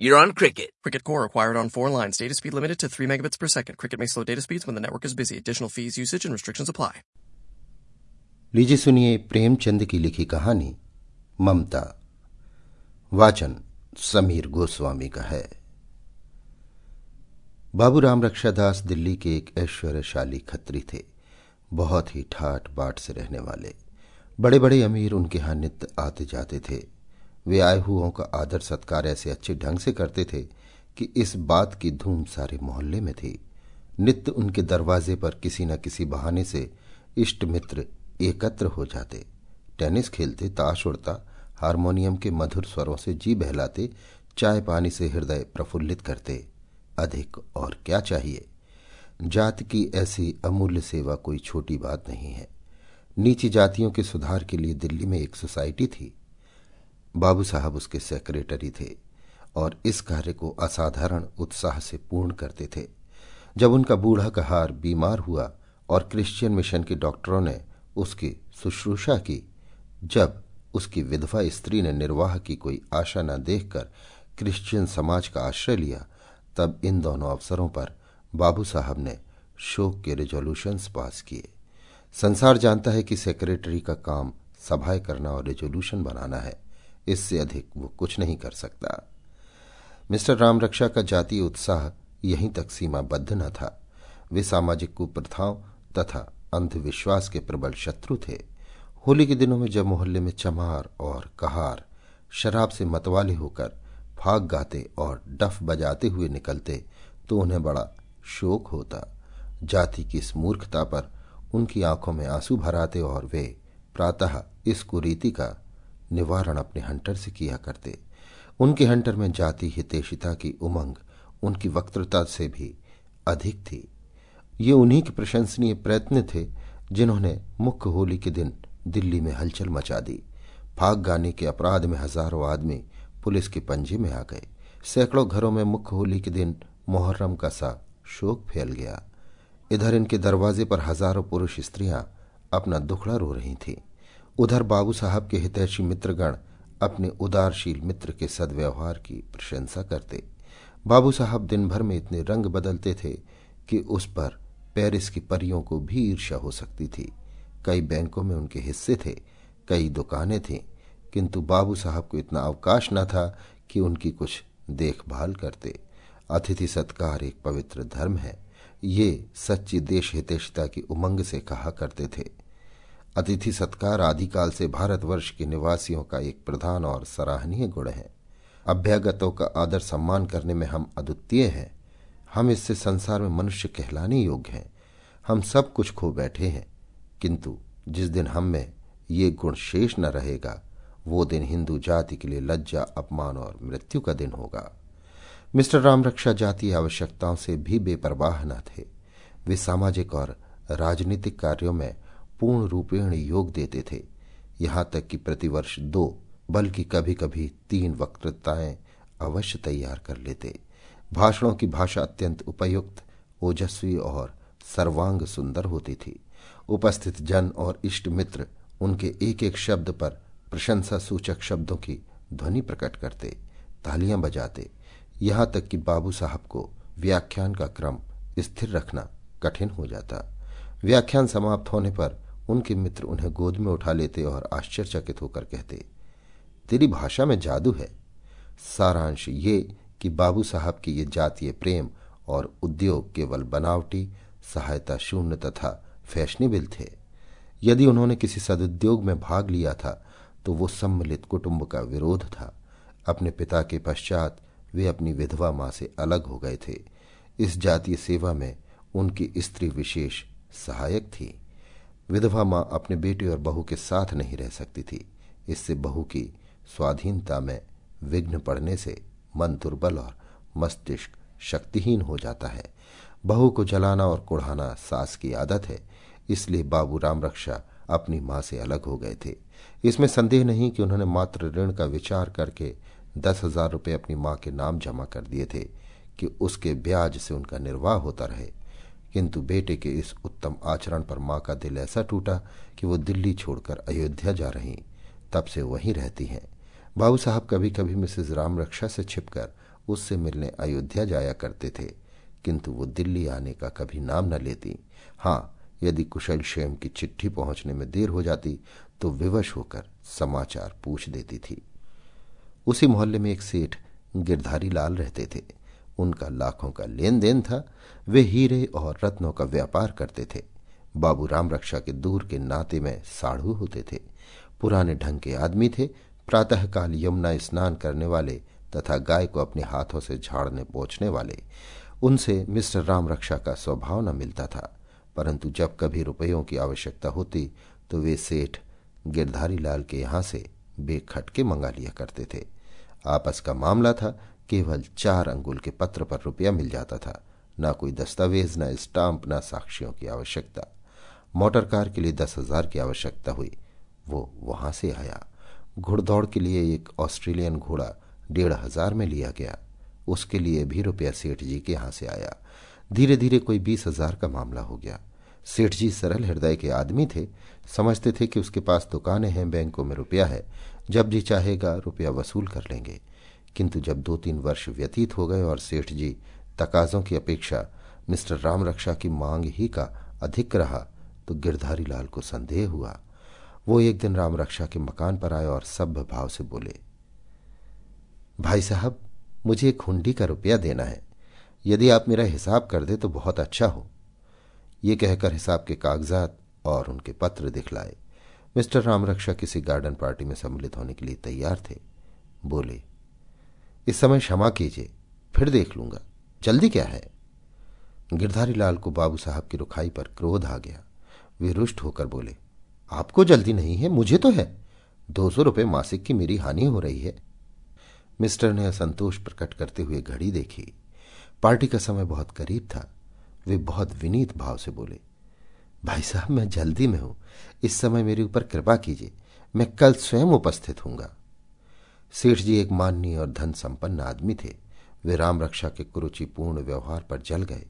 You're on Cricket. Cricket Core acquired on four lines. Data speed limited to 3 megabits per second. Cricket may slow data speeds when the network is busy. Additional fees, usage, and restrictions apply. लीजिए सुनिए प्रेमचंद की लिखी कहानी ममता वाचन समीर गोस्वामी का है बाबू राम रक्षादास दिल्ली के एक ऐश्वर्यशाली खत्री थे बहुत ही ठाट बाट से रहने वाले बड़े बड़े अमीर उनके यहाँ नित्य आते जाते थे वे आए हुओं का आदर सत्कार ऐसे अच्छे ढंग से करते थे कि इस बात की धूम सारे मोहल्ले में थी। नित्य उनके दरवाजे पर किसी न किसी बहाने से इष्ट मित्र एकत्र हो जाते। टेनिस खेलते, ताश उड़ता, हारमोनियम के मधुर स्वरों से जी बहलाते, चाय पानी से हृदय प्रफुल्लित करते। अधिक और क्या चाहिए? जात की ऐसी अमूल्य सेवा कोई छोटी बात नहीं है। नीची जातियों के सुधार के लिए दिल्ली में एक सोसाइटी थी। बाबू साहब उसके सेक्रेटरी थे और इस कार्य को असाधारण उत्साह से पूर्ण करते थे। जब उनका बूढ़ा कहार बीमार हुआ और क्रिश्चियन मिशन के डॉक्टरों ने उसकी शुश्रूषा की, जब उसकी विधवा स्त्री ने निर्वाह की कोई आशा न देखकर क्रिश्चियन समाज का आश्रय लिया, तब इन दोनों अवसरों पर बाबू साहब ने शोक के रेजोल्यूशंस पास किए। संसार जानता है कि सेक्रेटरी का काम सभाएँ करना और रेजोल्यूशन बनाना है। इससे अधिक वो कुछ नहीं कर सकता। मिस्टर राम रक्षा का जातीय उत्साह यहीं तक सीमाबद्ध न था। वे सामाजिक कुप्रथाओं तथा अंधविश्वास के प्रबल शत्रु थे। होली के दिनों में जब मोहल्ले में चमार और कहार, शराब से मतवाले होकर फाग गाते और डफ बजाते हुए निकलते तो उन्हें बड़ा शोक होता। जाति की इस मूर्खता पर उनकी आँखों में आँसू भराते और वे प्रातः इस कुरीति का निवारण अपने हंटर से किया करते। उनके हंटर में जाति हितेशिता की उमंग उनकी वक्तृता से भी अधिक थी। ये उन्हीं के प्रशंसनीय प्रयत्न थे जिन्होंने मुख्य होली के दिन दिल्ली में हलचल मचा दी। फाग गाने के अपराध में हज़ारों आदमी पुलिस के पंजे में आ गए। सैकड़ों घरों में मुख्य होली के दिन मोहर्रम का सा शोक फैल गया। इधर इनके दरवाजे पर हज़ारों पुरुष स्त्रियाँ अपना दुखड़ा रो रही थीं। उधर बाबू साहब के हितैषी मित्रगण अपने उदारशील मित्र के सदव्यवहार की प्रशंसा करते। बाबू साहब दिन भर में इतने रंग बदलते थे कि उस पर पेरिस की परियों को भी ईर्ष्या हो सकती थी। कई बैंकों में उनके हिस्से थे, कई दुकानें थीं, किंतु बाबू साहब को इतना अवकाश न था कि उनकी कुछ देखभाल करते। अतिथि सत्कार एक पवित्र धर्म है, ये सच्ची देश हितेशता की उमंग से कहा करते थे। अतिथि सत्कार आदिकाल से भारतवर्ष के निवासियों का एक प्रधान और सराहनीय गुण है। अभ्यागतों का आदर सम्मान करने में हम अद्वितीय हैं। हम इससे संसार में मनुष्य कहलाने योग्य हैं। हम सब कुछ खो बैठे हैं। किंतु जिस दिन हम में ये गुण शेष न रहेगा, वो दिन हिंदू जाति के लिए लज्जा, अपमान और मृत्यु का दिन होगा। मिस्टर राम रक्षा जातीय आवश्यकताओं से भी बेपरवाह न थे। वे सामाजिक और राजनीतिक कार्यों में पूर्ण रूपेण योग देते थे। यहाँ तक कि प्रतिवर्ष दो, बल्कि कभी कभी तीन वक्तृताएँ अवश्य तैयार कर लेते। भाषणों की भाषा अत्यंत उपयुक्त, ओजस्वी और सर्वांग सुंदर होती थी। उपस्थित जन और इष्ट मित्र उनके एक एक शब्द पर प्रशंसा सूचक शब्दों की ध्वनि प्रकट करते, तालियाँ बजाते। यहाँ तक कि बाबू साहब को व्याख्यान का क्रम स्थिर रखना कठिन हो जाता। व्याख्यान समाप्त होने पर उनके मित्र उन्हें गोद में उठा लेते और आश्चर्यचकित होकर कहते, तेरी भाषा में जादू है। सारांश ये कि बाबू साहब की ये जातीय प्रेम और उद्योग केवल बनावटी, सहायता शून्य तथा फैशनेबल थे। यदि उन्होंने किसी सदुद्योग में भाग लिया था तो वो सम्मिलित कुटुंब का विरोध था। अपने पिता के पश्चात वे अपनी विधवा माँ से अलग हो गए थे। इस जातीय सेवा में उनकी स्त्री विशेष सहायक थी। विधवा माँ अपने बेटे और बहू के साथ नहीं रह सकती थी। इससे बहू की स्वाधीनता में विघ्न पड़ने से मन दुर्बल और मस्तिष्क शक्तिहीन हो जाता है। बहू को जलाना और कुढ़ाना सास की आदत है, इसलिए बाबू राम रक्षा अपनी माँ से अलग हो गए थे। इसमें संदेह नहीं कि उन्होंने मात्र ऋण का विचार करके दस हज़ार रुपये अपनी माँ के नाम जमा कर दिए थे कि उसके ब्याज से उनका निर्वाह होता रहे। किंतु बेटे के इस उत्तम आचरण पर माँ का दिल ऐसा टूटा कि वो दिल्ली छोड़कर अयोध्या जा रही। तब से वहीं रहती हैं। बाबू साहब कभी कभी मिसेज राम रक्षा से छिपकर उससे मिलने अयोध्या जाया करते थे, किंतु वो दिल्ली आने का कभी नाम न लेती। हाँ यदि कुशल शेम की चिट्ठी पहुँचने में देर हो जाती तो विवश होकर समाचार पूछ देती थी। उसी मोहल्ले में एक सेठ गिरधारी लाल रहते थे। उनका लाखों का लेन देन था, वे हीरे और रत्नों का व्यापार करते थे। बाबू राम रक्षा के दूर के नाते में साढ़ू होते थे। पुराने ढंग के आदमी थे। प्रातःकाल यमुना स्नान करने वाले तथा गाय को अपने हाथों से झाड़ने पोछने वाले। उनसे मिस्टर राम रक्षा का स्वभाव न मिलता था। परंतु जब कभी रुपयों की आवश्यकता होती तो वे सेठ गिरधारी लाल के यहाँ से बेखटके मंगा लिया करते थे। आपस का मामला था केवल चार अंगुल के पत्र पर रुपया मिल जाता था। न कोई दस्तावेज़, न स्टाम्प, न साक्षियों की आवश्यकता। मोटर कार के लिए दस हज़ार की आवश्यकता हुई। वो वहाँ से आया। घुड़दौड़ के लिए एक ऑस्ट्रेलियन घोड़ा डेढ़ हज़ार में लिया गया। उसके लिए भी रुपया सेठ जी के यहाँ से आया। धीरे धीरे कोई बीस हज़ार का मामला हो गया। सेठ जी सरल हृदय के आदमी थे। समझते थे कि उसके पास दुकानें हैं, बैंकों में रुपया है। जब जी चाहेगा, रुपया वसूल कर लेंगे। किंतु जब दो तीन वर्ष व्यतीत हो गए और सेठ जी तकाजों की अपेक्षा मिस्टर राम रक्षा की मांग ही का अधिक रहा तो गिरधारी लाल को संदेह हुआ। वो एक दिन राम रक्षा के मकान पर आए और सभ्य भाव से बोले, भाई साहब, मुझे एक हुंडी का रुपया देना है। यदि आप मेरा हिसाब कर दे तो बहुत अच्छा हो। ये कहकर हिसाब के कागजात और उनके पत्र दिखलाए। मिस्टर रामरक्षा किसी गार्डन पार्टी में सम्मिलित होने के लिए तैयार थे। बोले इस समय क्षमा कीजिए, फिर देख लूँगा। जल्दी क्या है? गिरधारी लाल को बाबू साहब की रुखाई पर क्रोध आ गया। वे रुष्ट होकर बोले, आपको जल्दी नहीं है, मुझे तो है। दो सौ रुपये मासिक की मेरी हानि हो रही है। मिस्टर ने असंतोष प्रकट करते हुए घड़ी देखी। पार्टी का समय बहुत करीब था। वे बहुत विनीत भाव से बोले, भाई साहब, मैं जल्दी में हूँ। इस समय मेरे ऊपर कृपा कीजिए, मैं कल स्वयं उपस्थित हूँगा सेठ जी एक माननीय और धन संपन्न आदमी थे। वे राम रक्षा के कुरुचिपूर्ण व्यवहार पर जल गए।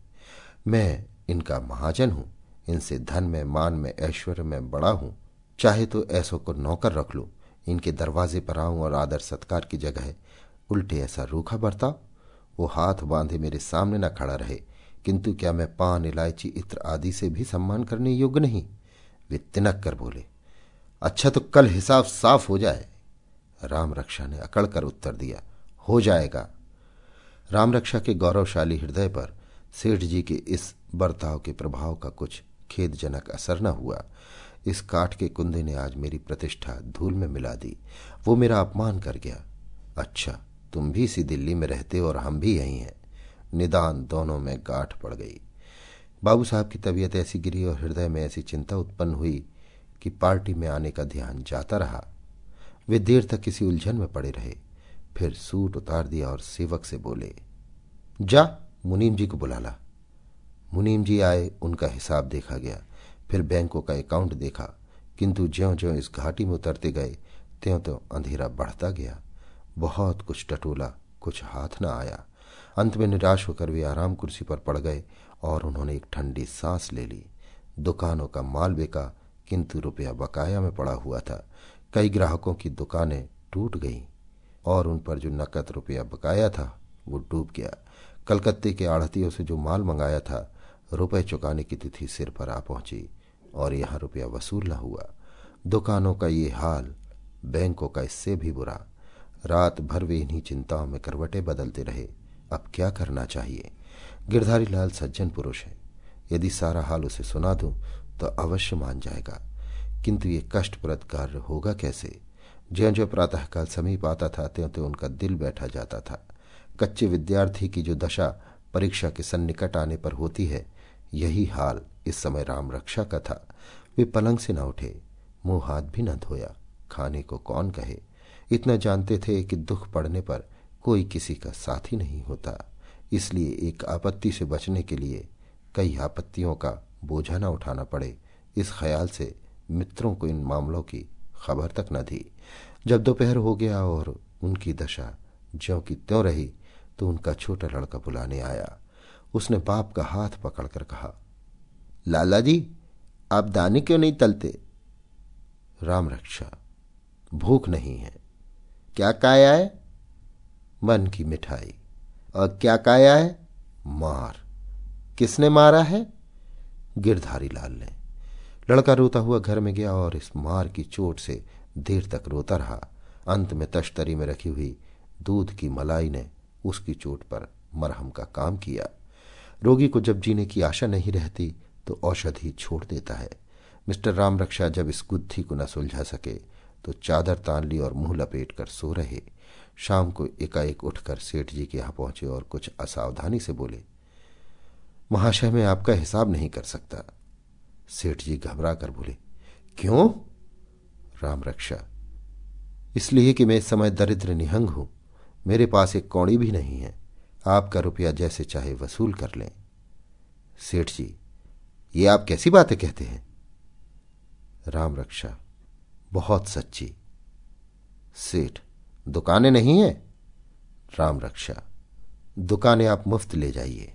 मैं इनका महाजन हूँ। इनसे धन में, मान में, ऐश्वर्य में बड़ा हूँ। चाहे तो ऐसो को नौकर रख लू। इनके दरवाजे पर आऊँ और आदर सत्कार की जगह उल्टे ऐसा रूखा बरताओ वो हाथ बांधे मेरे सामने न खड़ा रहे। किंतु क्या मैं पान, इलायची, इत्र आदि से भी सम्मान करने योग्य नहीं? वे तिनक कर बोले अच्छा तो कल हिसाब साफ़ हो जाए। राम रक्षा ने अकड़ कर उत्तर दिया, हो जाएगा। राम रक्षा के गौरवशाली हृदय पर सेठ जी के इस बर्ताव के प्रभाव का कुछ खेदजनक असर न हुआ। इस काठ के कुंदे ने आज मेरी प्रतिष्ठा धूल में मिला दी। वो मेरा अपमान कर गया। अच्छा तुम भी इसी दिल्ली में रहते और हम भी यहीं हैं। निदान दोनों में गांठ पड़ गई। बाबू साहब की तबीयत ऐसी गिरी और हृदय में ऐसी चिंता उत्पन्न हुई कि पार्टी में आने का ध्यान जाता रहा। वे देर तक किसी उलझन में पड़े रहे। फिर सूट उतार दिया और सेवक से बोले, जा, मुनीम जी को बुला ला मुनीम जी आए, उनका हिसाब देखा गया। फिर बैंकों का अकाउंट देखा। किंतु ज्यो ज्यो इस घाटी में उतरते गए त्यों त्यों अंधेरा बढ़ता गया। बहुत कुछ टटोला, कुछ हाथ न आया। अंत में निराश होकर वे आराम कुर्सी पर पड़ गए और उन्होंने एक ठंडी सांस ले ली। दुकानों का माल बेका, किंतु रुपया बकाया में पड़ा हुआ था। कई ग्राहकों की दुकानें टूट गईं और उन पर जो नकद रुपया बकाया था, वो डूब गया। कलकत्ते के आढ़तियों से जो माल मंगाया था, रुपए चुकाने की तिथि सिर पर आ पहुँची और यहाँ रुपया वसूल न हुआ। दुकानों का ये हाल, बैंकों का इससे भी बुरा। रात भर वे इन्हीं चिंताओं में करवटें बदलते रहे। अब क्या करना चाहिए? गिरधारी लाल सज्जन पुरुष है। यदि सारा हाल उसे सुना दूँ तो अवश्य मान जाएगा। किंतु ये कष्टप्रद कार्य होगा कैसे? ज्यो ज्यो प्रातःकाल समीप आता था त्यों त्यों उनका दिल बैठा जाता था। कच्चे विद्यार्थी की जो दशा परीक्षा के सन्निकट आने पर होती है, यही हाल इस समय राम रक्षा का था। वे पलंग से न उठे, मुँह हाथ भी न धोया। खाने को कौन कहे? इतना जानते थे कि दुख पड़ने पर कोई किसी का साथी नहीं होता। इसलिए एक आपत्ति से बचने के लिए कई आपत्तियों का बोझा न उठाना पड़े। इस ख्याल से मित्रों को इन मामलों की खबर तक न दी। जब दोपहर हो गया और उनकी दशा ज्यों की त्यों रही तो उनका छोटा लड़का बुलाने आया। उसने बाप का हाथ पकड़कर कहा लाला जी आप दाने क्यों नहीं तलते? राम रक्षा, भूख नहीं है। क्या काया है? मन की मिठाई। और क्या काया है? मार। किसने मारा है? गिरधारी लाल ने। लड़का रोता हुआ घर में गया और इस मार की चोट से देर तक रोता रहा। अंत में तश्तरी में रखी हुई दूध की मलाई ने उसकी चोट पर मरहम का काम किया। रोगी को जब जीने की आशा नहीं रहती तो औषधि छोड़ देता है। मिस्टर राम रक्षा जब इस गुत्थी को न सुलझा सके तो चादर तान ली और मुँह लपेट कर सो रहे। शाम को एकाएक उठकर सेठ जी के यहाँ पहुँचे और कुछ असावधानी से बोले, महाशय, मैं आपका हिसाब नहीं कर सकता। सेठ जी घबरा कर बोले, क्यों? राम रक्षा, इसलिए कि मैं इस समय दरिद्र निहंग हूँ। मेरे पास एक कौड़ी भी नहीं है। आपका रुपया जैसे चाहे वसूल कर लें। सेठ जी, ये आप कैसी बातें कहते हैं? राम रक्षा, बहुत सच्ची। सेठ, दुकानें नहीं है? राम रक्षा, दुकानें आप मुफ़्त ले जाइए।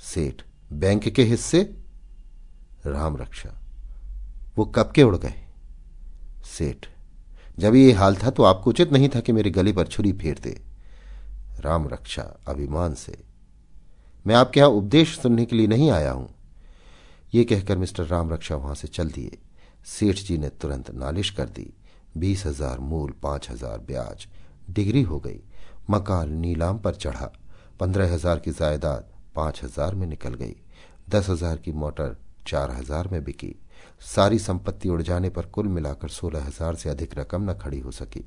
सेठ, बैंक के हिस्से राम रक्षा। वो कब के उड़ गए? सेठ, जब ये हाल था तो आपको उचित नहीं था कि मेरे गले पर छुरी फेर दे। राम रक्षा, अभिमान से, मैं आपके यहाँ उपदेश सुनने के लिए नहीं आया हूँ। ये कहकर मिस्टर राम रक्षा वहाँ से चल दिए। सेठ जी ने तुरंत नालिश कर दी। बीस हज़ार मूल, पाँच हज़ार ब्याज, डिग्री हो गई। मकान नीलाम पर चढ़ा। पंद्रह हज़ार की जायदाद पाँच हज़ार में निकल गई। दस हज़ार की मोटर चार हज़ार में बिकी। सारी संपत्ति उड़ जाने पर कुल मिलाकर सोलह हज़ार से अधिक रकम न खड़ी हो सकी।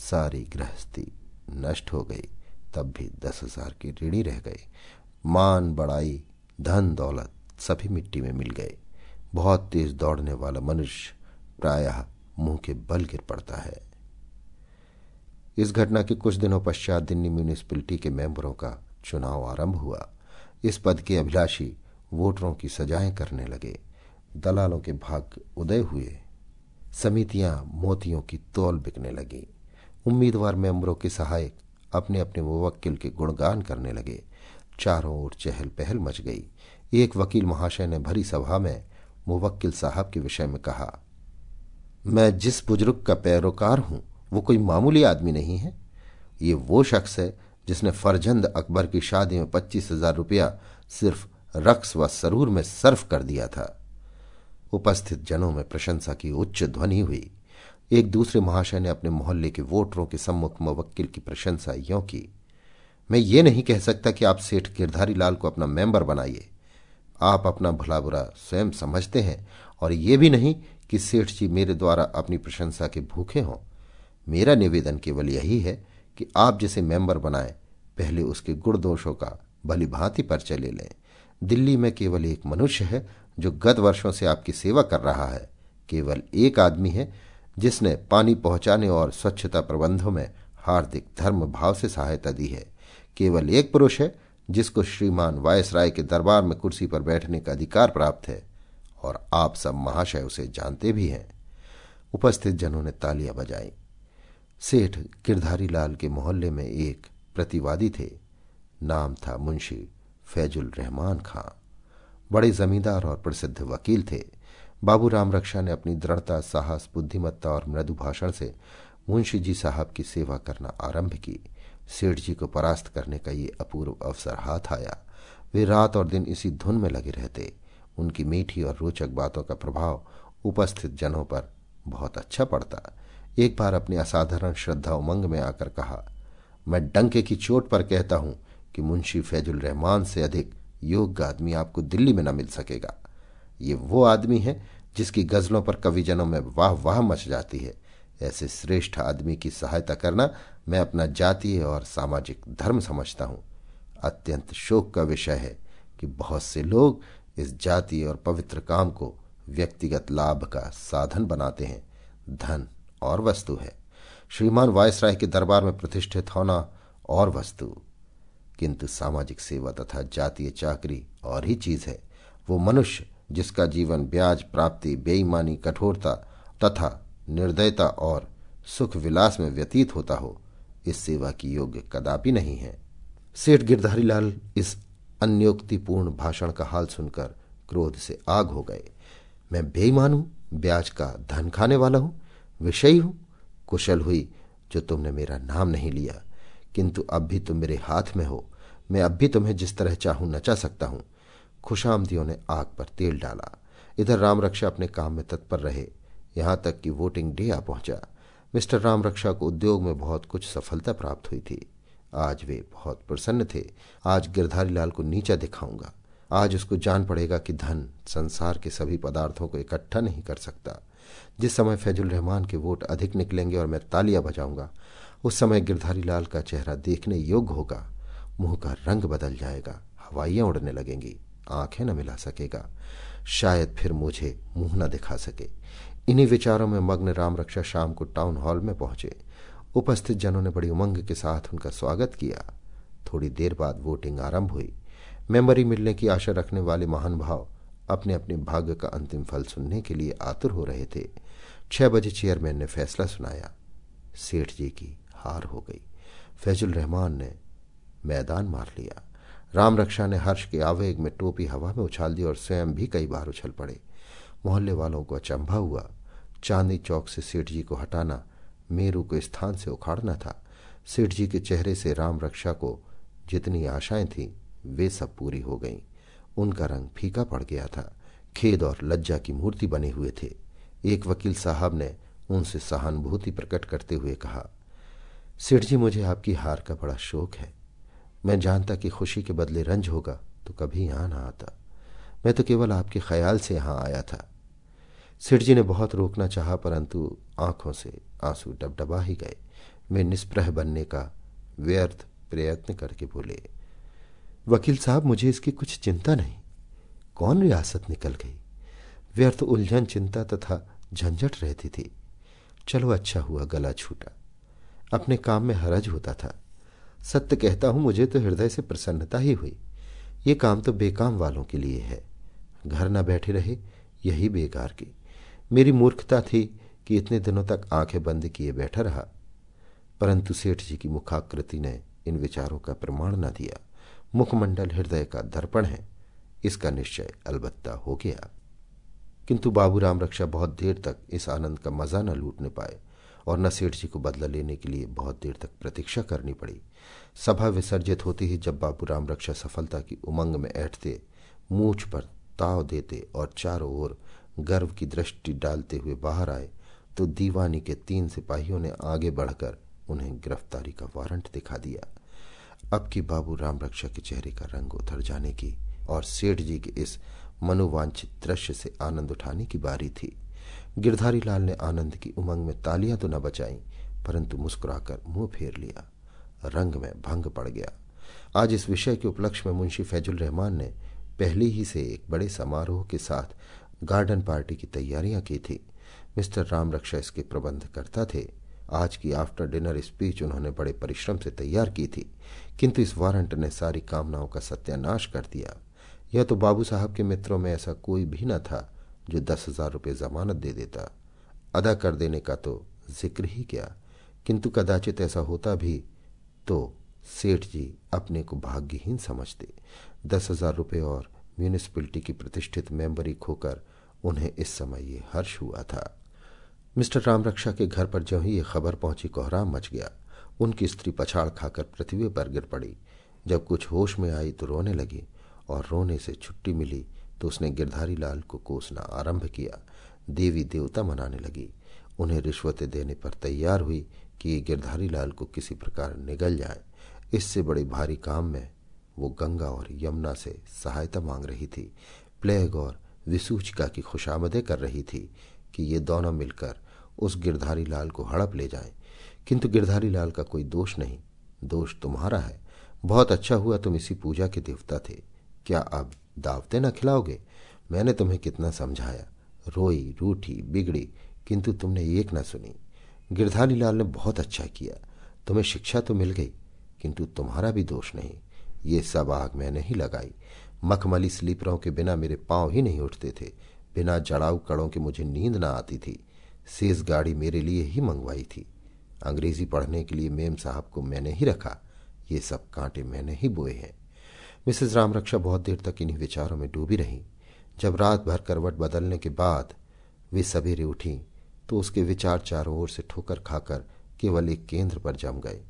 सारी गृहस्थी नष्ट हो गई। तब भी दस हज़ार की ऋणी रह गए मान, बड़ाई, धन, दौलत सभी मिट्टी में मिल गए। बहुत तेज दौड़ने वाला मनुष्य प्रायः मुँह के बल गिर पड़ता है। इस घटना के कुछ दिनों पश्चात दिल्ली म्यूनिसिपैलिटी के मेंबरों का चुनाव आरंभ हुआ। इस पद के अभिलाषी वोटरों की सजाएँ करने लगे। दलालों के भाग उदय हुए। समितियाँ मोतियों की तौल बिकने लगी। उम्मीदवार मेंबरों के सहायक अपने अपने मुवक्किल के गुणगान करने लगे। चारों ओर चहल पहल मच गई। एक वकील महाशय ने भरी सभा में मुवक्किल साहब के विषय में कहा, मैं जिस बुज़ुर्ग का पैरोकार हूँ, वो कोई मामूली आदमी नहीं है। ये वो शख्स है जिसने फरजंद अकबर की शादी में पच्चीस हज़ार रुपया सिर्फ़ रक्स व सरूर में सर्फ कर दिया था। उपस्थित जनों में प्रशंसा की उच्च ध्वनि हुई। एक दूसरे महाशय ने अपने मोहल्ले के वोटरों के सम्मुख मुवक्किल की प्रशंसा यों की। मैं ये नहीं कह सकता कि आप सेठ गिरधारी लाल को अपना मेंबर बनाइए। आप अपना भला बुरा स्वयं समझते हैं, और ये भी नहीं कि सेठ जी मेरे द्वारा अपनी प्रशंसा के भूखे हों। मेरा निवेदन केवल यही है कि आप जिसे मेंबर बनाए, पहले उसके गुण दोषों का भली भांति परिचय ले लें। दिल्ली में केवल एक मनुष्य है, जो गत वर्षों से आपकी सेवा कर रहा है। केवल एक आदमी है, जिसने पानी पहुँचाने और स्वच्छता प्रबंधों में हार्दिक धर्म भाव से सहायता दी है। केवल एक पुरुष है, जिसको श्रीमान वायसराय के दरबार में कुर्सी पर बैठने का अधिकार प्राप्त है, और आप सब महाशय उसे जानते भी हैं। उपस्थित जनों ने तालियाँ बजाई। सेठ गिरधारी लाल के मोहल्ले में एक प्रतिवादी थे। नाम था मुंशी। फैजुल रहमान खां। बड़े जमींदार और प्रसिद्ध वकील थे। बाबू राम रक्षा ने अपनी दृढ़ता, साहस, बुद्धिमत्ता और मृदु भाषण से मुंशी जी साहब की सेवा करना आरंभ की। सेठ जी को परास्त करने का ये अपूर्व अवसर हाथ आया। वे रात और दिन इसी धुन में लगे रहते। उनकी मीठी और रोचक बातों का प्रभाव उपस्थित जनों पर बहुत अच्छा पड़ता। एक बार अपनी असाधारण श्रद्धा उमंग में आकर कहा, मैं डंके की चोट पर कहता हूँ कि मुंशी फैजुल रहमान से अधिक योग्य आदमी आपको दिल्ली में न मिल सकेगा। ये वो आदमी है जिसकी गजलों पर कविजनों में वाह वाह मच जाती है। ऐसे श्रेष्ठ आदमी की सहायता करना मैं अपना जातीय और सामाजिक धर्म समझता हूँ। अत्यंत शोक का विषय है कि बहुत से लोग इस जातीय और पवित्र काम को व्यक्तिगत लाभ का साधन बनाते हैं। धन और वस्तु है। श्रीमान वायसराय के दरबार में प्रतिष्ठित होना और वस्तु। किंतु सामाजिक सेवा तथा जातीय चाकरी और ही चीज़ है। वो मनुष्य, जिसका जीवन ब्याज, प्राप्ति, बेईमानी, कठोरता तथा निर्दयता और सुख विलास में व्यतीत होता हो, इस सेवा की योग्य कदापि नहीं है। सेठ गिरधारी लाल इस अन्योक्तिपूर्ण भाषण का हाल सुनकर क्रोध से आग हो गए। मैं बेईमान हूँ, ब्याज का धन खाने वाला हूँ, विषयी हूँ, कुशल हुई जो तुमने मेरा नाम नहीं लिया। किंतु अब भी तुम मेरे हाथ में हो। मैं अब भी तुम्हें जिस तरह चाहूँ नचा सकता हूँ। खुशामदियों ने आग पर तेल डाला। इधर राम रक्षा अपने काम में तत्पर रहे। यहाँ तक कि वोटिंग डे आ पहुँचा। मिस्टर राम रक्षा को उद्योग में बहुत कुछ सफलता प्राप्त हुई थी। आज वे बहुत प्रसन्न थे। आज गिरधारी लाल को नीचा दिखाऊँगा। आज उसको जान पड़ेगा कि धन, संसार के सभी पदार्थों को इकट्ठा नहीं कर सकता। जिस समय फैजुल रहमान के वोट अधिक निकलेंगे और मैं तालियाँ बजाऊँगा उस समय गिरधारी लाल का चेहरा देखने योग्य होगा। मुँह का रंग बदल जाएगा। हवाइयाँ उड़ने लगेंगी। आँखें न मिला सकेगा। शायद फिर मुझे मुँह न दिखा सके। इन्हीं विचारों में मग्न राम रक्षा शाम को टाउन हॉल में पहुँचे। उपस्थित जनों ने बड़ी उमंग के साथ उनका स्वागत किया। थोड़ी देर बाद वोटिंग आरंभ हुई। मेंबरी मिलने की आशा रखने वाले महान भाव अपने अपने भाग्य का अंतिम फल सुनने के लिए आतुर हो रहे थे। छह बजे चेयरमैन ने फैसला सुनाया। सेठ जी की हार हो गई। फैजुल रहमान ने मैदान मार लिया। राम रक्षा ने हर्ष के आवेग में टोपी हवा में उछाल दी और स्वयं भी कई बार उछल पड़े। मोहल्ले वालों को अचंभा हुआ। चांदी चौक से सेठ जी को हटाना मेरू को स्थान से उखाड़ना था। सेठ जी के चेहरे से राम रक्षा को जितनी आशाएँ थीं, वे सब पूरी हो गईं। उनका रंग फीका पड़ गया था। खेद और लज्जा की मूर्ति बने हुए थे। एक वकील साहब ने उनसे सहानुभूति प्रकट करते हुए कहा सेठ जी, मुझे आपकी हार का बड़ा शोक है। मैं जानता कि खुशी के बदले रंज होगा तो कभी यहाँ ना आता। मैं तो केवल आपके ख्याल से यहाँ आया था। सेठ जी ने बहुत रोकना चाहा, परंतु आँखों से आँसू डबडबा ही गए। वे निष्प्रह बनने का व्यर्थ प्रयत्न करके बोले, वकील साहब, मुझे इसकी कुछ चिंता नहीं। कौन रियासत निकल गई? व्यर्थ उलझन, चिंता तथा झंझट रहती थी। चलो अच्छा हुआ, गला छूटा। अपने काम में हरज होता था। सत्य कहता हूँ, मुझे तो हृदय से प्रसन्नता ही हुई। ये काम तो बेकाम वालों के लिए है। घर न बैठे रहे, यही बेकार की। मेरी मूर्खता थी कि इतने दिनों तक आँखें बंद किए बैठा रहा। परंतु सेठ जी की मुखाकृति ने इन विचारों का प्रमाण न दिया। मुखमंडल हृदय का दर्पण है। इसका निश्चय अलबत्ता हो गया। किंतु बाबूराम रक्षा बहुत देर तक इस आनंद का मज़ा न लूटने पाए। और न सेठ जी को बदला लेने के लिए बहुत देर तक प्रतीक्षा करनी पड़ी। सभा विसर्जित होती ही जब बाबू राम रक्षा सफलता की उमंग में ऐठते, मूछ पर ताव देते और चारों ओर गर्व की दृष्टि डालते हुए बाहर आए तो दीवानी के तीन सिपाहियों ने आगे बढ़कर उन्हें गिरफ्तारी का वारंट दिखा दिया। अब की बाबू राम रक्षा के चेहरे का रंग उतर जाने की और सेठ जी के इस मनोवांछित दृश्य से आनंद उठाने की बारी थी। गिरधारी लाल ने आनंद की उमंग में तालियाँ तो न बचाई, परंतु मुस्कुराकर मुँह फेर लिया। रंग में भंग पड़ गया। आज इस विषय के उपलक्ष्य में मुंशी फैजुल रहमान ने पहले ही से एक बड़े समारोह के साथ गार्डन पार्टी की तैयारियाँ की थी। मिस्टर राम रक्षा इसके प्रबंध करता थे। आज की आफ्टर डिनर स्पीच उन्होंने बड़े परिश्रम से तैयार की थी, किंतु इस वारंट ने सारी कामनाओं का सत्यानाश कर दिया। यह तो बाबू साहब के मित्रों में ऐसा कोई भी न था। जो दस हज़ार रुपये जमानत दे देता। अदा कर देने का तो ज़िक्र ही क्या। किंतु कदाचित ऐसा होता भी तो सेठ जी अपने को भाग्यहीन समझते। दस हज़ार रुपये और म्यूनिसिपलिटी की प्रतिष्ठित मेंबरी खोकर उन्हें इस समय ये हर्ष हुआ था। मिस्टर राम रक्षा के घर पर जो ही ये खबर पहुँची, कोहराम मच गया। उनकी स्त्री पछाड़ खाकर पृथ्वी पर गिर पड़ी। जब कुछ होश में आई तो रोने लगी और रोने से छुट्टी मिली तो उसने गिरधारी लाल को कोसना आरंभ किया। देवी देवता मनाने लगी। उन्हें रिश्वतें देने पर तैयार हुई कि गिरधारी लाल को किसी प्रकार निगल जाए। इससे बड़े भारी काम में वो गंगा और यमुना से सहायता मांग रही थी। प्लेग और विसूचिका की खुशामदें कर रही थी कि ये दोनों मिलकर उस गिरधारी लाल को हड़प ले जाएँ। किंतु गिरधारी लाल का कोई दोष नहीं। दोष तुम्हारा है। बहुत अच्छा हुआ तुम इसी पूजा के देवता थे। क्या अब दावते न खिलाओगे। मैंने तुम्हें कितना समझाया। रोई, रूठी, बिगड़ी, किंतु तुमने एक न सुनी। गिरधारी लाल ने बहुत अच्छा किया। तुम्हें शिक्षा तो मिल गई, किंतु तुम्हारा भी दोष नहीं। ये सब आग मैंने ही लगाई। मखमली स्लीपरों के बिना मेरे पाँव ही नहीं उठते थे। बिना जड़ाऊ कड़ों के मुझे नींद ना आती थी। सेज गाड़ी मेरे लिए ही मंगवाई थी। अंग्रेज़ी पढ़ने के लिए मेम साहब को मैंने ही रखा। ये सब कांटे मैंने ही बोए हैं। मिसेस रामरक्षा बहुत देर तक इन्हीं विचारों में डूबी रही। जब रात भर करवट बदलने के बाद वे सवेरे उठी तो उसके विचार चारों ओर से ठोकर खाकर केवल एक केंद्र पर जम गए।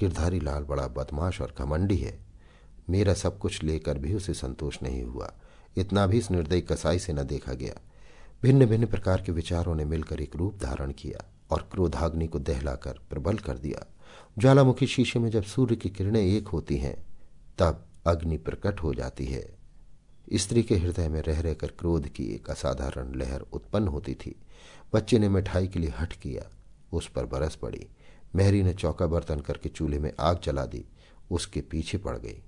गिरधारी लाल बड़ा बदमाश और घमंडी है। मेरा सब कुछ लेकर भी उसे संतोष नहीं हुआ। इतना भी इस निर्दयी कसाई से न देखा गया। भिन्न भिन्न प्रकार के विचारों ने मिलकर एक रूप धारण किया और क्रोधाग्नि को दहलाकर प्रबल कर दिया। ज्वालामुखी शीशे में जब सूर्य की किरणें एक होती हैं, तब अग्नि प्रकट हो जाती है। स्त्री के हृदय में रह रहकर क्रोध की एक असाधारण लहर उत्पन्न होती थी। बच्चे ने मिठाई के लिए हट किया, उस पर बरस पड़ी। मेहरी ने चौका बर्तन करके चूल्हे में आग जला दी, उसके पीछे पड़ गई।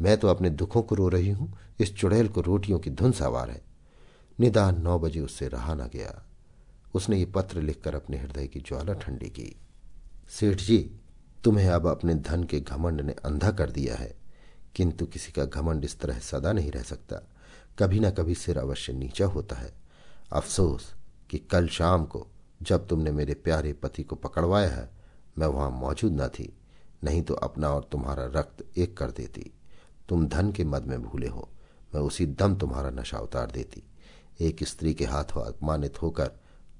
मैं तो अपने दुखों को रो रही हूँ, इस चुड़ैल को रोटियों की धुन सवार है। निदान नौ बजे उससे रहा न गया। उसने ये पत्र लिखकर अपने हृदय की ज्वाला ठंडी की। सेठ जी, तुम्हें अब अपने धन के घमंड ने अंधा कर दिया है। किंतु किसी का घमंड इस तरह सदा नहीं रह सकता। कभी ना कभी सिर अवश्य नीचा होता है। अफसोस कि कल शाम को जब तुमने मेरे प्यारे पति को पकड़वाया है, मैं वहाँ मौजूद न थी। नहीं तो अपना और तुम्हारा रक्त एक कर देती। तुम धन के मद में भूले हो, मैं उसी दम तुम्हारा नशा उतार देती। एक स्त्री के हाथों अपमानित होकर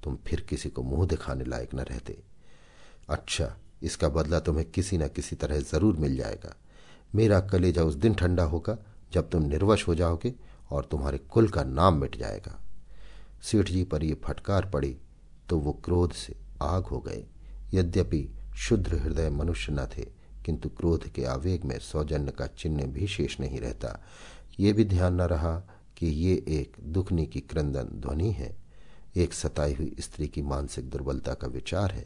तुम फिर किसी को मुँह दिखाने लायक न रहते। अच्छा इसका बदला तुम्हें किसी न किसी तरह ज़रूर मिल जाएगा। मेरा कलेजा उस दिन ठंडा होगा जब तुम निर्वश हो जाओगे और तुम्हारे कुल का नाम मिट जाएगा। सेठ जी पर यह फटकार पड़ी तो वो क्रोध से आग हो गए। यद्यपि शुद्ध हृदय मनुष्य न थे, किंतु क्रोध के आवेग में सौजन्य का चिन्ह भी शेष नहीं रहता। ये भी ध्यान न रहा कि ये एक दुखनी की क्रंदन ध्वनि है। एक सताई हुई स्त्री की मानसिक दुर्बलता का विचार है।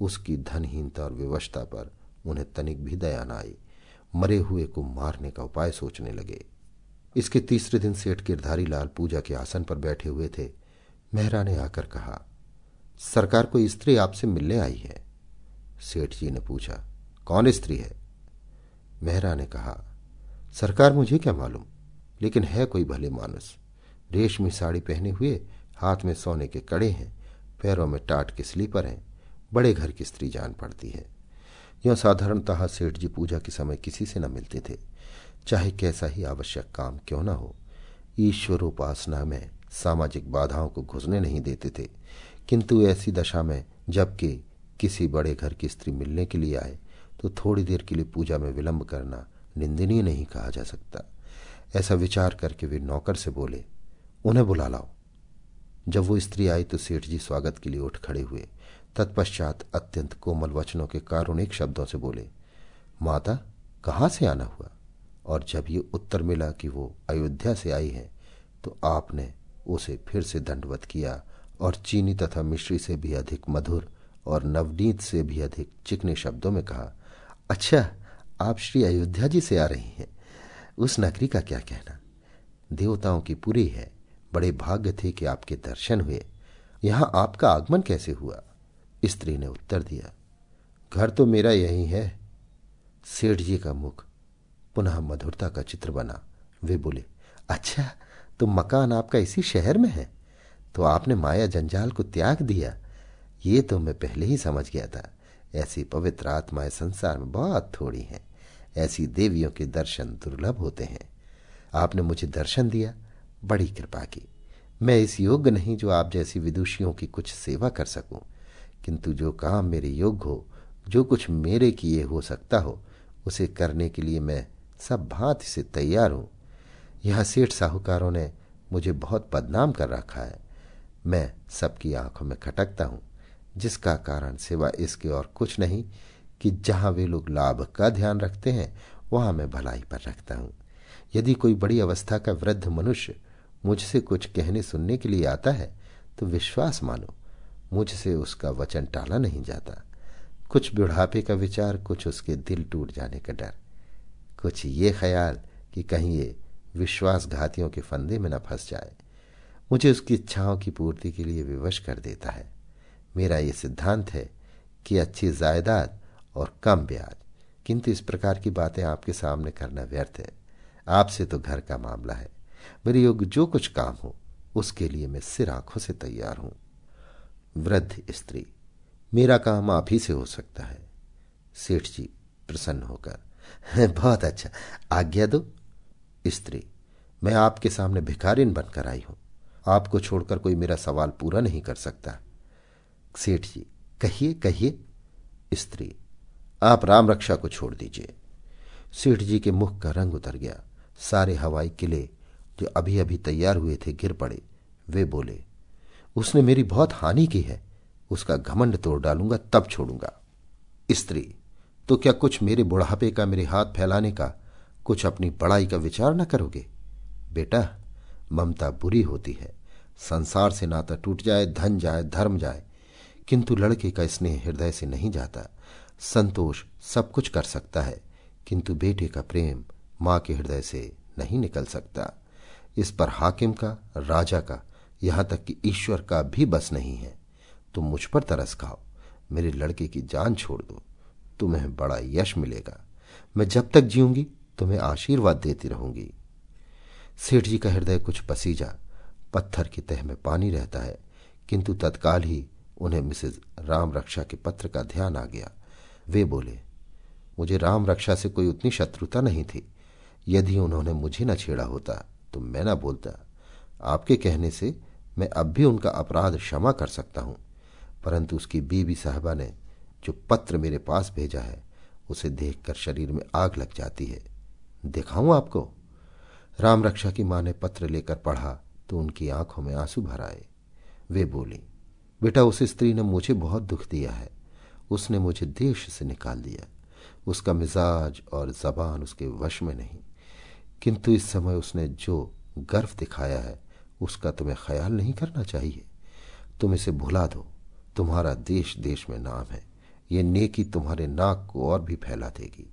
उसकी धनहीनता और विवशता पर उन्हें तनिक भी दया न आई। मरे हुए को मारने का उपाय सोचने लगे। इसके तीसरे दिन सेठ गिरधारी लाल पूजा के आसन पर बैठे हुए थे। मेहरा ने आकर कहा, सरकार कोई स्त्री आपसे मिलने आई है? सेठ जी ने पूछा, कौन स्त्री है? मेहरा ने कहा, सरकार मुझे क्या मालूम? लेकिन है कोई भले मानुस। रेशमी साड़ी पहने हुए, हाथ में सोने के कड़े हैं, पैरों में टाट के स्लीपर हैं, बड़े घर की स्त्री जान पड़ती है। यह साधारणतः सेठ जी पूजा के समय किसी से न मिलते थे। चाहे कैसा ही आवश्यक काम क्यों न हो, ईश्वर उपासना में सामाजिक बाधाओं को घुसने नहीं देते थे। किंतु ऐसी दशा में जबकि किसी बड़े घर की स्त्री मिलने के लिए आए तो थोड़ी देर के लिए पूजा में विलंब करना निंदनीय नहीं कहा जा सकता। ऐसा विचार करके वे नौकर से बोले, उन्हें बुला लाओ। जब वो स्त्री आई तो सेठ जी स्वागत के लिए उठ खड़े हुए। तत्पश्चात अत्यंत कोमल वचनों के कारुणिक शब्दों से बोले, माता, कहाँ से आना हुआ? और जब ये उत्तर मिला कि वो अयोध्या से आई है तो आपने उसे फिर से दंडवत किया और चीनी तथा मिश्री से भी अधिक मधुर और नवनीत से भी अधिक चिकने शब्दों में कहा अच्छा आप श्री अयोध्या जी से आ रही हैं। उस नगरी का क्या कहना? देवताओं की पूरी है, बड़े भाग्य थे कि आपके दर्शन हुए। यहाँ आपका आगमन कैसे हुआ? स्त्री ने उत्तर दिया, घर तो मेरा यही है। सेठ जी का मुख पुनः मधुरता का चित्र बना। वे बोले अच्छा तो मकान आपका इसी शहर में है? तो आपने माया जंजाल को त्याग दिया। ये तो मैं पहले ही समझ गया था। ऐसी पवित्र आत्माएँ संसार में बहुत थोड़ी हैं। ऐसी देवियों के दर्शन दुर्लभ होते हैं। आपने मुझे दर्शन दिया। बड़ी कृपा की। मैं इस योग्य नहीं जो आप जैसी विदुषियों की कुछ सेवा कर सकूँ। किंतु जो काम मेरे योग्य हो, जो कुछ मेरे किए हो सकता हो, उसे करने के लिए मैं सब भांति से तैयार हूँ। यहाँ सेठ साहूकारों ने मुझे बहुत बदनाम कर रखा है। मैं सबकी आँखों में खटकता हूँ, जिसका कारण सिवा इसके और कुछ नहीं कि जहाँ वे लोग लाभ का ध्यान रखते हैं, वहाँ मैं भलाई पर रखता हूँ। यदि कोई बड़ी अवस्था का वृद्ध मनुष्य मुझसे कुछ कहने सुनने के लिए आता है तो विश्वास मानो। मुझसे उसका वचन टाला नहीं जाता। कुछ बुढ़ापे का विचार, कुछ उसके दिल टूट जाने का डर। कुछ ये ख्याल कि कहीं ये विश्वासघातियों के फंदे में न फंस जाए। मुझे उसकी इच्छाओं की पूर्ति के लिए विवश कर देता है। मेरा ये सिद्धांत है कि अच्छी जायदाद और कम ब्याज, किंतु इस प्रकार की बातें आपके सामने करना व्यर्थ है। आपसे तो घर का मामला है। मेरे योग जो कुछ काम हो, उसके लिए मैं सिर आँखों से तैयार हूँ। वृद्ध स्त्री, मेरा काम आप ही से हो सकता है। सेठ जी प्रसन्न होकर बहुत अच्छा आज्ञा दो। स्त्री, मैं आपके सामने भिखारिन बनकर आई हूँ। आपको छोड़कर कोई मेरा सवाल पूरा नहीं कर सकता। सेठ जी, कहिए कहिए। स्त्री, आप राम रक्षा को छोड़ दीजिए। सेठ जी के मुख का रंग उतर गया। सारे हवाई किले जो अभी अभी तैयार हुए थे गिर पड़े, वे बोले उसने मेरी बहुत हानि की है। उसका घमंड तोड़ डालूँगा, तब छोड़ूँगा। स्त्री तो क्या कुछ मेरे बुढ़ापे का, मेरे हाथ फैलाने का कुछ अपनी बड़ाई का विचार न करोगे? बेटा, ममता बुरी होती है। संसार से नाता टूट जाए, धन जाए, धर्म जाए, किंतु लड़के का स्नेह हृदय से नहीं जाता। संतोष सब कुछ कर सकता है, किंतु बेटे का प्रेम माँ के हृदय से नहीं निकल सकता। इस पर हाकिम का, राजा का यहाँ तक कि ईश्वर का भी बस नहीं है। तुम मुझ पर तरस खाओ। मेरे लड़के की जान छोड़ दो। तुम्हें बड़ा यश मिलेगा। मैं जब तक जीऊँगी, तुम्हें आशीर्वाद देती रहूँगी। सेठ जी का हृदय कुछ पसीजा, पत्थर की तह में पानी रहता है। किंतु तत्काल ही उन्हें मिसेज राम रक्षा के पत्र का ध्यान आ गया। वे बोले, मुझे राम रक्षा से कोई उतनी शत्रुता नहीं थी। यदि उन्होंने मुझे न छेड़ा होता तो मैं न बोलता। आपके कहने से मैं अब भी उनका अपराध क्षमा कर सकता हूँ। परंतु उसकी बीबी साहबा ने जो पत्र मेरे पास भेजा है, उसे देखकर शरीर में आग लग जाती है। दिखाऊँ आपको? राम रक्षा की माँ ने पत्र लेकर पढ़ा तो उनकी आँखों में आँसू भर आए। वे बोली, बेटा, उस स्त्री ने मुझे बहुत दुख दिया है। उसने मुझे देश से निकाल दिया। उसका मिजाज और जबान उसके वश में नहीं। किंतु इस समय उसने जो गर्व दिखाया है उसका तुम्हें ख्याल नहीं करना चाहिए। तुम इसे भुला दो। तुम्हारा देश देश में नाम है। ये नेकी तुम्हारे नाक को और भी फैला देगी।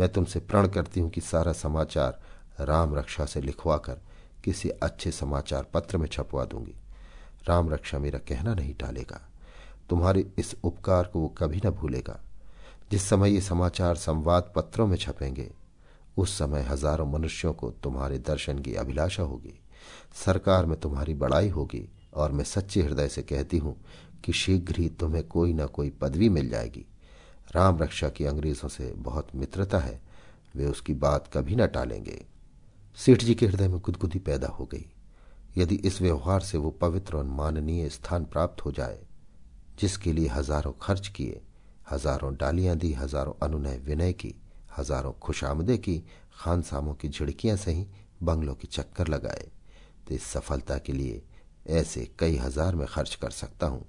मैं तुमसे प्रण करती हूँ कि सारा समाचार राम रक्षा से लिखवाकर किसी अच्छे समाचार पत्र में छपवा दूँगी। राम रक्षा मेरा कहना नहीं टालेगा। तुम्हारे इस उपकार को वो कभी न भूलेगा। जिस समय ये समाचार संवाद पत्रों में छपेंगे, उस समय हज़ारों मनुष्यों को तुम्हारे दर्शन की अभिलाषा होगी। सरकार में तुम्हारी बड़ाई होगी और मैं सच्चे हृदय से कहती हूँ कि शीघ्र ही तुम्हें कोई ना कोई पदवी मिल जाएगी। राम रक्षा की अंग्रेज़ों से बहुत मित्रता है, वे उसकी बात कभी न टालेंगे। सेठ जी के हृदय में गुदगुदी पैदा हो गई। यदि इस व्यवहार से वो पवित्र और माननीय स्थान प्राप्त हो जाए, जिसके लिए हज़ारों खर्च किए, हज़ारों डालियाँ दी, हज़ारों अनुनय विनय की, हज़ारों खुशामदे की, खानसामों की झिड़कियाँ सही, बंगलों के चक्कर लगाए। तो इस सफलता के लिए ऐसे कई हज़ार में खर्च कर सकता हूँ।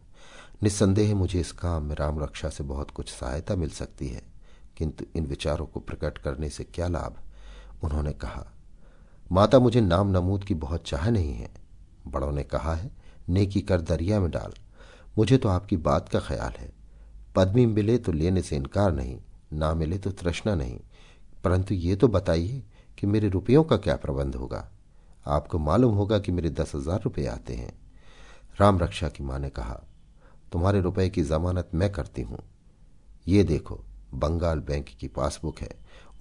निस्संदेह मुझे इस काम में राम रक्षा से बहुत कुछ सहायता मिल सकती है, किंतु इन विचारों को प्रकट करने से क्या लाभ? उन्होंने कहा, माता, मुझे नाम नमूद की बहुत चाह नहीं है। बड़ों ने कहा है, नेकी कर दरिया में डाल। मुझे तो आपकी बात का ख्याल है। पद्मी मिले तो लेने से इनकार नहीं, ना मिले तो तृष्णा नहीं। परंतु ये तो बताइए कि मेरे रुपयों का क्या प्रबंध होगा? आपको मालूम होगा कि मेरे दस हज़ार रुपये आते हैं। राम रक्षा की माँ ने कहा, तुम्हारे रुपए की जमानत मैं करती हूँ। ये देखो, बंगाल बैंक की पासबुक है।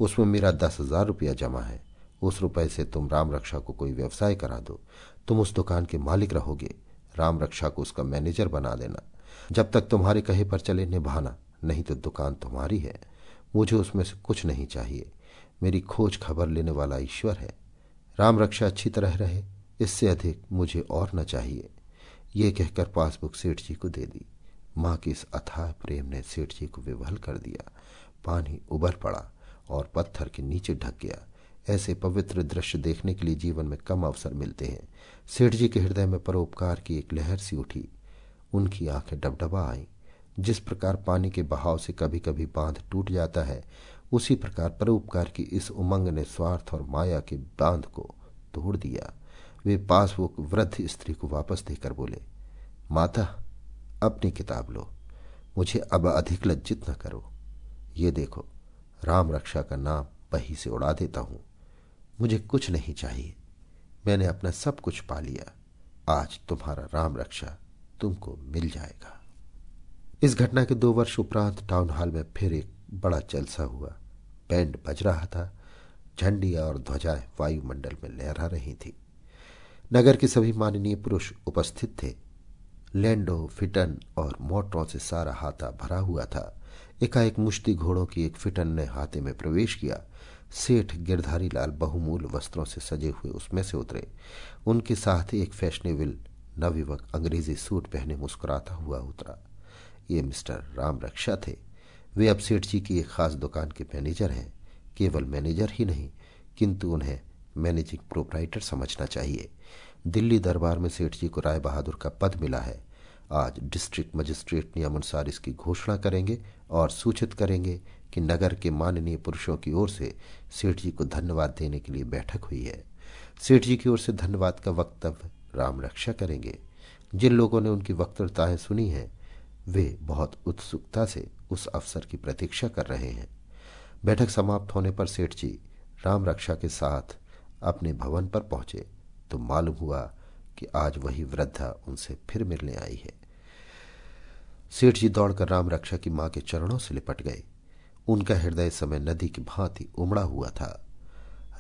उसमें मेरा दस हज़ार रुपया जमा है। उस रुपए से तुम राम रक्षा को कोई व्यवसाय करा दो। तुम उस दुकान के मालिक रहोगे। राम रक्षा को उसका मैनेजर बना देना। जब तक तुम्हारे कहे पर चले निभाना, नहीं तो दुकान तुम्हारी है। मुझे उसमें से कुछ नहीं चाहिए। मेरी खोज खबर लेने वाला ईश्वर है। राम रक्षा अच्छी तरह रहे, इससे अधिक मुझे और न चाहिए। ये कहकर पासबुक सेठ जी को दे दी। माँ के इस अथाह प्रेम ने सेठ जी को विवल कर दिया। पानी उबर पड़ा और पत्थर के नीचे ढक गया। ऐसे पवित्र दृश्य देखने के लिए जीवन में कम अवसर मिलते हैं। सेठ जी के हृदय में परोपकार की एक लहर सी उठी। उनकी आँखें डबडबा आईं। जिस प्रकार पानी के बहाव से कभी कभी बाँध टूट जाता है उसी प्रकार परोपकार की इस उमंग ने स्वार्थ और माया के बाँध को तोड़ दिया। वे पास वो वृद्ध स्त्री को वापस देकर बोले, माता, अपनी किताब लो। मुझे अब अधिक लज्जित न करो। ये देखो, राम रक्षा का नाम बही से उड़ा देता हूँ। मुझे कुछ नहीं चाहिए। मैंने अपना सब कुछ पा लिया। आज तुम्हारा राम रक्षा तुमको मिल जाएगा। इस घटना के दो वर्ष उपरांत टाउन हॉल में फिर एक बड़ा जलसा हुआ। बैंड बज रहा था। झंडियाँ और ध्वजाएँ वायुमंडल में लहरा रही थी। नगर के सभी माननीय पुरुष उपस्थित थे। लैंडो, फिटन और मोटरों से सारा हाथा भरा हुआ था। एकाएक मुश्ती घोड़ों की एक फिटन ने हाथे में प्रवेश किया। सेठ गिरधारी लाल बहुमूल वस्त्रों से सजे हुए उसमें से उतरे। उनके साथ ही एक फैशनेबल नवयुवक अंग्रेज़ी सूट पहने मुस्कुराता हुआ उतरा। ये मिस्टर राम रक्षा थे। वे अब सेठ जी की एक खास दुकान के मैनेजर हैं। केवल मैनेजर ही नहीं, किंतु उन्हें मैनेजिंग प्रोपराइटर समझना चाहिए। दिल्ली दरबार में सेठ जी को राय बहादुर का पद मिला है। आज डिस्ट्रिक्ट मजिस्ट्रेट नियमानुसार इसकी घोषणा करेंगे और सूचित करेंगे कि नगर के माननीय पुरुषों की ओर से सेठ जी को धन्यवाद देने के लिए बैठक हुई है। सेठ जी की ओर से धन्यवाद का वक्तव्य राम रक्षा करेंगे। जिन लोगों ने उनकी वक्तृताएँ सुनी हैं, वे बहुत उत्सुकता से उस अवसर की प्रतीक्षा कर रहे हैं। बैठक समाप्त होने पर सेठ जी राम रक्षा के साथ अपने भवन पर पहुँचे। तो मालूम हुआ कि आज वही वृद्धा उनसे फिर मिलने आई है। सेठ जी दौड़कर राम रक्षा की माँ के चरणों से लिपट गए। उनका हृदय समय नदी की भांति उमड़ा हुआ था।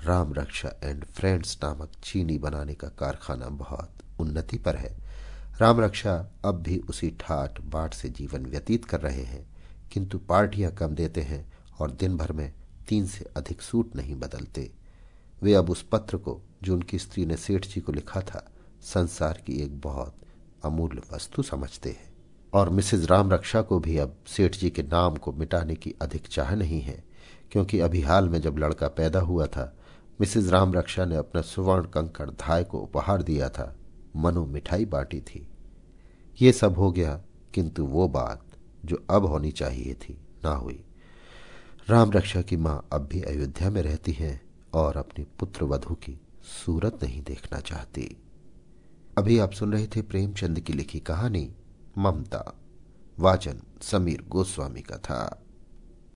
राम रक्षा एंड फ्रेंड्स नामक चीनी बनाने का कारखाना बहुत उन्नति पर है। राम रक्षा अब भी उसी ठाट बाट से जीवन व्यतीत कर रहे हैं। किंतु पार्टियाँ कम देते हैं और दिन भर में तीन से अधिक सूट नहीं बदलते। वे अब उस पत्र को, जो उनकी स्त्री ने सेठ जी को लिखा था, संसार की एक बहुत अमूल्य वस्तु समझते हैं। और मिसेज राम रक्षा को भी अब सेठ जी के नाम को मिटाने की अधिक चाह नहीं है, क्योंकि अभी हाल में जब लड़का पैदा हुआ था, मिसेज राम रक्षा ने अपना सुवर्ण कंकड़ धाय को उपहार दिया था। मनु मिठाई बांटी थी। ये सब हो गया, किंतु वो बात जो अब होनी चाहिए थी, ना हुई। राम रक्षा की माँ अब भी अयोध्या में रहती हैं और अपनी पुत्र वधु की सूरत नहीं देखना चाहती। अभी आप सुन रहे थे प्रेमचंद की लिखी कहानी, ममता, वाचन, समीर गोस्वामी का था।